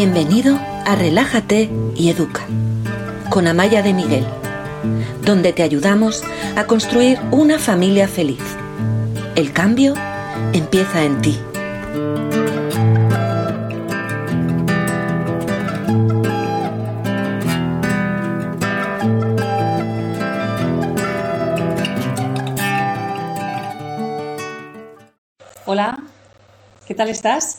Bienvenido a Relájate y Educa con Amaya de Miguel, donde te ayudamos a construir una familia feliz. El cambio empieza en ti. Hola, ¿qué tal estás?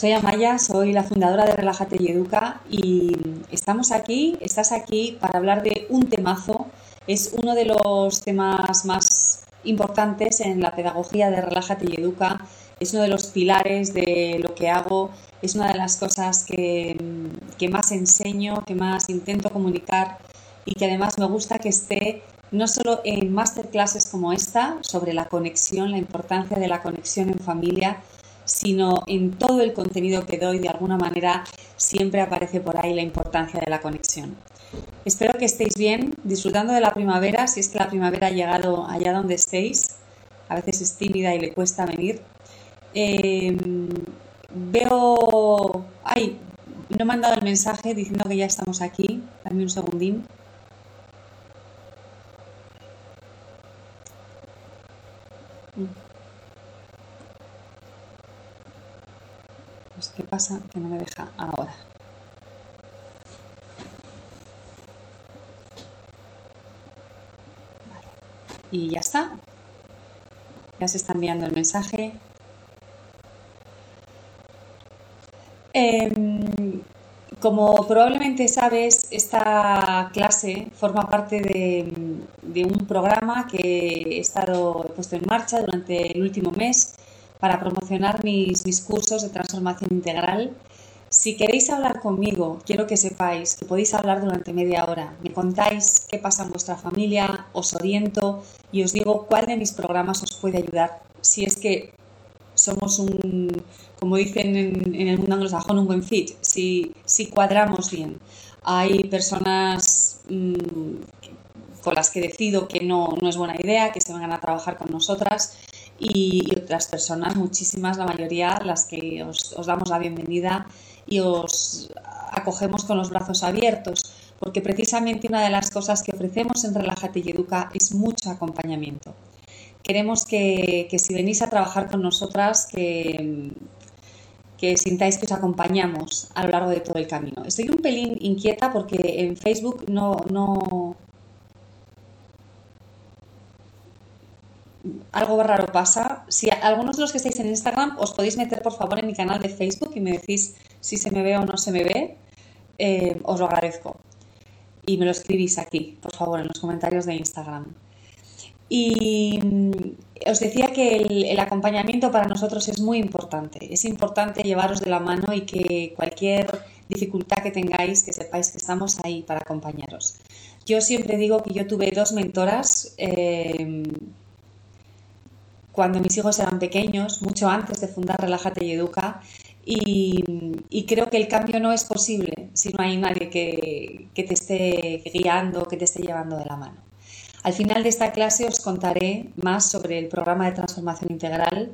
Soy Amaya, soy la fundadora de Relájate y Educa y estamos aquí, estás aquí para hablar de un temazo. Es uno de los temas más importantes en la pedagogía de Relájate y Educa. Es uno de los pilares de lo que hago. Es una de las cosas que, que más enseño, que más intento comunicar y que además me gusta que esté no solo en masterclasses como esta sobre la conexión, la importancia de la conexión en familia, sino en todo el contenido que doy, de alguna manera siempre aparece por ahí la importancia de la conexión. Espero que estéis bien, disfrutando de la primavera, si es que la primavera ha llegado allá donde estéis. A veces es tímida y le cuesta venir. Em, veo... Ay, no me han dado el mensaje diciendo que ya estamos aquí. Dame un segundín. Pues, ¿qué pasa? Que no me deja ahora. Y ya está. Ya se está enviando el mensaje. Em, como probablemente sabes, esta clase forma parte de, un programa que he estado he puesto en marcha durante el último mes para promocionar mis, mis cursos de transformación integral. Si queréis hablar conmigo, quiero que sepáis que podéis hablar durante media hora. Me contáis qué pasa en vuestra familia, os oriento y os digo cuál de mis programas os puede ayudar. Si es que somos un, como dicen en, en el mundo anglosajón, un buen fit, si, si cuadramos bien. Hay personas mmm, con las que decido que no, no es buena idea, que se vengan a trabajar con nosotras y, otras personas, muchísimas, la mayoría, las que os, os damos la bienvenida y os acogemos con los brazos abiertos, porque precisamente una de las cosas que ofrecemos en Relájate y Educa es mucho acompañamiento. Queremos que, que si venís a trabajar con nosotras, que, que sintáis que os acompañamos a lo largo de todo el camino. Estoy un pelín inquieta porque en Facebook no, no, algo raro pasa. Si algunos de los que estáis en Instagram os podéis meter por favor en mi canal de Facebook y me decís si se me ve o no se me ve, eh, os lo agradezco. Y me lo escribís aquí, por favor, en los comentarios de Instagram. Y mm, os decía que el, acompañamiento para nosotros es muy importante. Es importante llevaros de la mano y que cualquier dificultad que tengáis, que sepáis que estamos ahí para acompañaros. Yo siempre digo que yo tuve dos mentoras. Eh, cuando mis hijos eran pequeños, mucho antes de fundar Relájate y Educa, y, creo que el cambio no es posible si no hay nadie que, que, te esté guiando, que te esté llevando de la mano. Al final de esta clase os contaré más sobre el programa de transformación integral.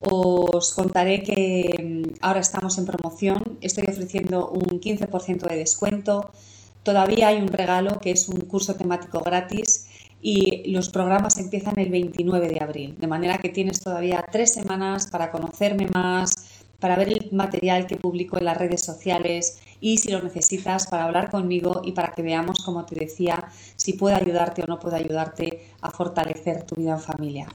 Os contaré que mm, ahora estamos en promoción, estoy ofreciendo un 15% de descuento. Todavía hay un regalo que es un curso temático gratis y los programas empiezan el 29 de abril, de manera que tienes todavía tres semanas para conocerme más, para ver el material que publico en las redes sociales y si lo necesitas para hablar conmigo y para que veamos, como te decía, si puedo ayudarte o no puedo ayudarte a fortalecer tu vida en familia.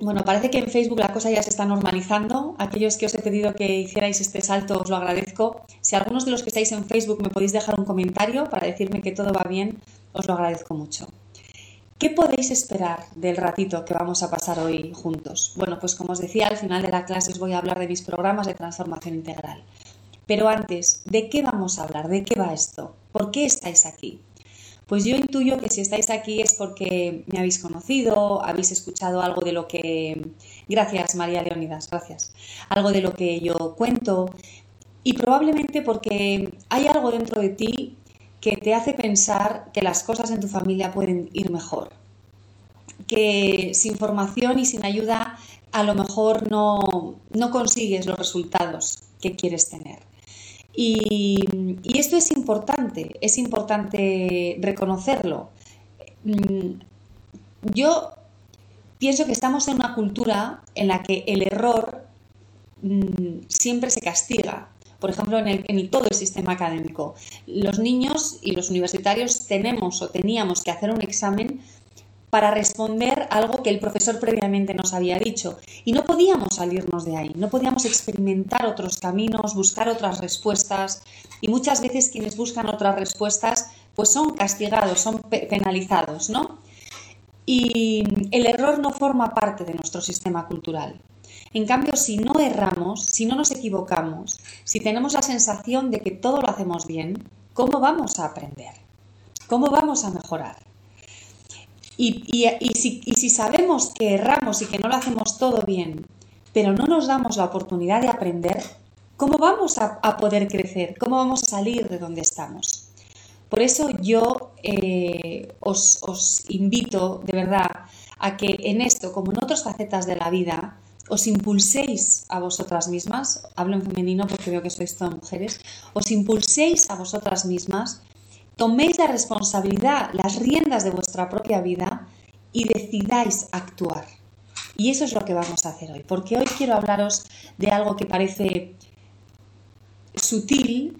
Bueno, parece que en Facebook la cosa ya se está normalizando. Aquellos que os he pedido que hicierais este salto os lo agradezco. Si algunos de los que estáis en Facebook me podéis dejar un comentario para decirme que todo va bien, os lo agradezco mucho. ¿Qué podéis esperar del ratito que vamos a pasar hoy juntos? Bueno, pues como os decía, al final de la clase os voy a hablar de mis programas de transformación integral. Pero antes, ¿de qué vamos a hablar? ¿De qué va esto? ¿Por qué estáis aquí? Pues yo intuyo que si estáis aquí es porque me habéis conocido, habéis escuchado algo de lo que... Gracias, María Leonidas, gracias. Algo de lo que yo cuento y probablemente porque hay algo dentro de ti que te hace pensar que las cosas en tu familia pueden ir mejor. Que sin formación y sin ayuda a lo mejor no, no consigues los resultados que quieres tener. Y, esto es importante, es importante reconocerlo. Mm, yo pienso que estamos en una cultura en la que el error mm, siempre se castiga. Por ejemplo, en todo el sistema académico. Los niños y los universitarios tenemos o teníamos que hacer un examen para responder algo que el profesor previamente nos había dicho. Y no podíamos salirnos de ahí, no podíamos experimentar otros caminos, buscar otras respuestas. Y muchas veces quienes buscan otras respuestas pues son castigados, son penalizados, ¿no? Y el error no forma parte de nuestro sistema cultural. En cambio, si no erramos, si no nos equivocamos, si tenemos la sensación de que todo lo hacemos bien, ¿cómo vamos a aprender? ¿Cómo vamos a mejorar? Y, si, sabemos que erramos y que no lo hacemos todo bien, pero no nos damos la oportunidad de aprender, ¿cómo vamos a, poder crecer? ¿Cómo vamos a salir de donde estamos? Por eso yo eh, os, os invito de verdad a que en esto, como en otras facetas de la vida, os impulséis a vosotras mismas, hablo en femenino porque veo que sois todas mujeres, os impulséis a vosotras mismas toméis la responsabilidad, las riendas de vuestra propia vida y decidáis actuar. Y eso es lo que vamos a hacer hoy, porque hoy quiero hablaros de algo que parece sutil,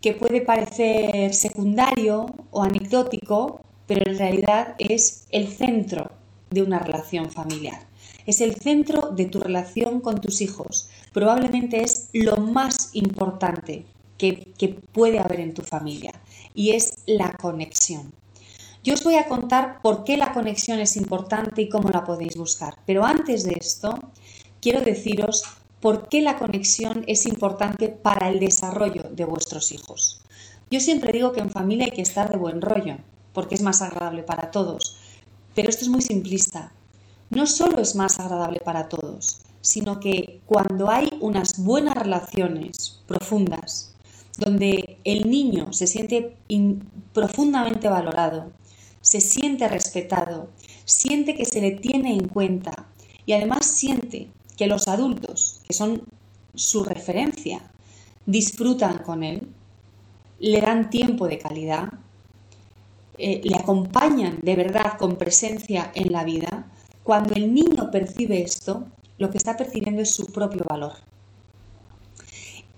que puede parecer secundario o anecdótico, pero en realidad es el centro de una relación familiar. Es el centro de tu relación con tus hijos. Probablemente es lo más importante que, que puede haber en tu familia y es la conexión. Yo os voy a contar por qué la conexión es importante y cómo la podéis buscar. Pero antes de esto, quiero deciros por qué la conexión es importante para el desarrollo de vuestros hijos. Yo siempre digo que en familia hay que estar de buen rollo, porque es más agradable para todos. Pero esto es muy simplista. No solo es más agradable para todos, sino que cuando hay unas buenas relaciones profundas, donde el niño se siente profundamente valorado, se siente respetado, siente que se le tiene en cuenta y además siente que los adultos, que son su referencia, disfrutan con él, le dan tiempo de calidad, eh, le acompañan de verdad con presencia en la vida, cuando el niño percibe esto, lo que está percibiendo es su propio valor.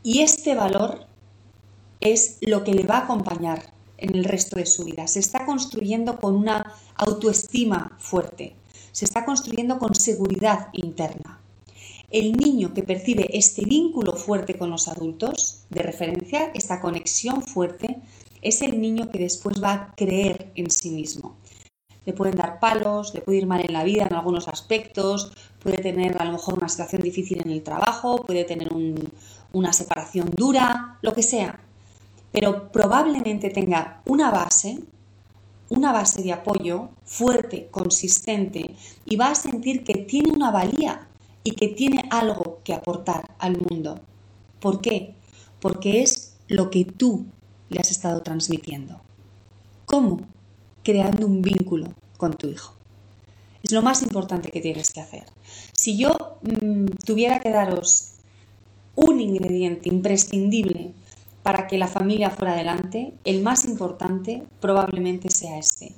Y este valor es lo que le va a acompañar en el resto de su vida. Se está construyendo con una autoestima fuerte, se está construyendo con seguridad interna. El niño que percibe este vínculo fuerte con los adultos, de referencia, esta conexión fuerte, es el niño que después va a creer en sí mismo. Le pueden dar palos, le puede ir mal en la vida en algunos aspectos, puede tener a lo mejor una situación difícil en el trabajo, puede tener una separación dura, lo que sea, pero probablemente tenga una base, una base de apoyo fuerte, consistente, y va a sentir que tiene una valía y que tiene algo que aportar al mundo. ¿Por qué? Porque es lo que tú le has estado transmitiendo. ¿Cómo? Creando un vínculo con tu hijo. Es lo más importante que tienes que hacer. Si yo mm, tuviera que daros un ingrediente imprescindible para que la familia fuera adelante, el más importante probablemente sea este.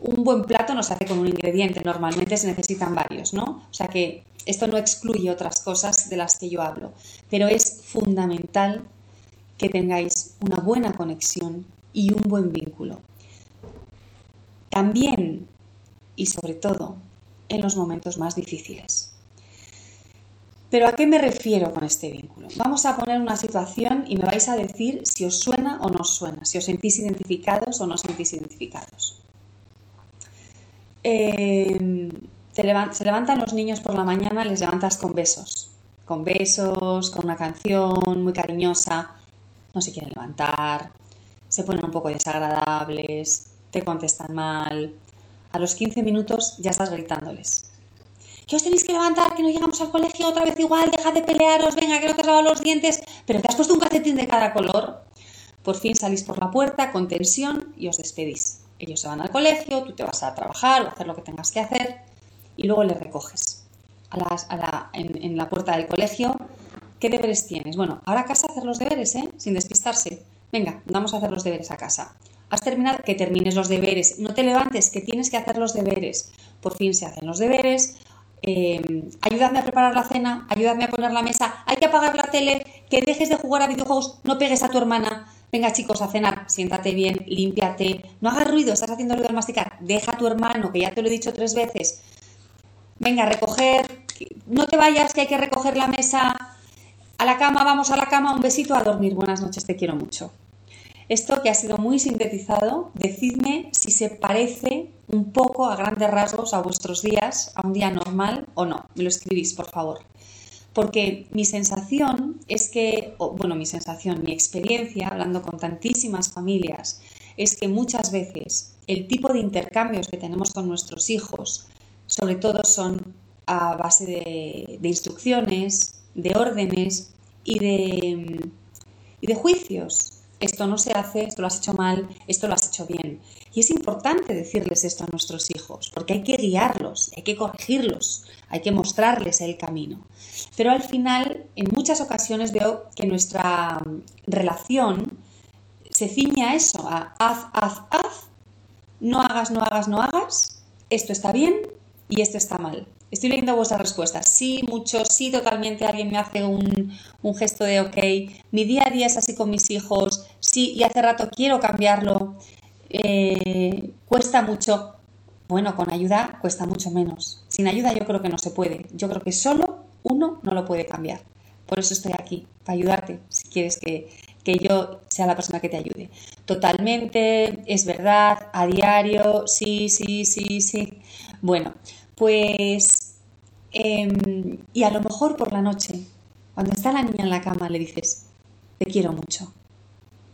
Un buen plato no se hace con un ingrediente, normalmente se necesitan varios, ¿no? O sea que esto no excluye otras cosas de las que yo hablo, pero es fundamental que tengáis una buena conexión y un buen vínculo. También y sobre todo en los momentos más difíciles. Pero ¿a qué me refiero con este vínculo? Vamos a poner una situación y me vais a decir si os suena o no os suena, si os sentís identificados o no os sentís identificados. Eh, se levantan los niños por la mañana, les levantas con besos, con besos, con una canción muy cariñosa, no se quieren levantar, se ponen un poco desagradables, te contestan mal. A los 15 minutos ya estás gritándoles que os tenéis que levantar, que no llegamos al colegio otra vez igual, dejad de pelearos, venga, que no te has lavado los dientes, pero te has puesto un calcetín de cada color. Por fin salís por la puerta con tensión y os despedís. Ellos se van al colegio, tú te vas a trabajar o a hacer lo que tengas que hacer y luego les recoges. en, la puerta del colegio, ¿qué deberes tienes? Bueno, ahora a casa hacer los deberes, ¿eh? Sin despistarse. Venga, vamos a hacer los deberes a casa. Has terminado, que termines los deberes. No te levantes, que tienes que hacer los deberes. Por fin se hacen los deberes. Eh, ayúdame a preparar la cena, ayúdame a poner la mesa, hay que apagar la tele, que dejes de jugar a videojuegos, no pegues a tu hermana. Venga chicos, a cenar, siéntate bien, límpiate, no hagas ruido, estás haciendo ruido al masticar, deja a tu hermano, que ya te lo he dicho tres veces. Venga, recoger, no te vayas, que hay que recoger la mesa. A la cama, vamos a la cama, un besito a dormir. Buenas noches, te quiero mucho. Esto que ha sido muy sintetizado, decidme si se parece un poco a grandes rasgos a vuestros días, a un día normal o no. Me lo escribís, por favor. Porque mi sensación es que, bueno, mi sensación, mi experiencia, hablando con tantísimas familias, es que muchas veces el tipo de intercambios que tenemos con nuestros hijos, sobre todo son a base de, instrucciones, de órdenes y de, y de juicios esto no se hace, esto lo has hecho mal, esto lo has hecho bien. Y es importante decirles esto a nuestros hijos, porque hay que guiarlos, hay que corregirlos, hay que mostrarles el camino. Pero al final, en muchas ocasiones veo que nuestra mm, relación se ciñe a eso, a haz, haz, haz, no hagas, no hagas, no hagas, esto está bien y esto está mal. Estoy leyendo vuestras respuestas. Sí, mucho, sí, totalmente. Alguien me hace un, gesto de ok. Mi día a día es así con mis hijos. Sí, y hace rato quiero cambiarlo. Eh, cuesta mucho. Bueno, con ayuda cuesta mucho menos. Sin ayuda yo creo que no se puede. Yo creo que solo uno no lo puede cambiar. Por eso estoy aquí, para ayudarte, si quieres que, que yo sea la persona que te ayude. Totalmente, es verdad, a diario, sí, sí, sí, sí. Bueno, pues, em, y a lo mejor por la noche, cuando está la niña en la cama, le dices, te quiero mucho,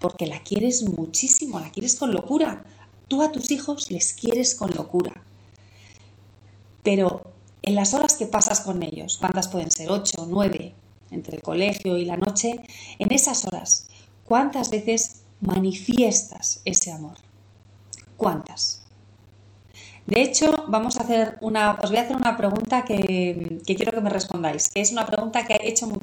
porque la quieres muchísimo, la quieres con locura. Tú a tus hijos les quieres con locura. Pero en las horas que pasas con ellos, ¿cuántas pueden ser? ¿Ocho, nueve? Entre el colegio y la noche. En esas horas, ¿cuántas veces manifiestas ese amor? ¿Cuántas? De hecho, vamos a hacer una, os voy a hacer una pregunta que, quiero que me respondáis, que es una pregunta que he hecho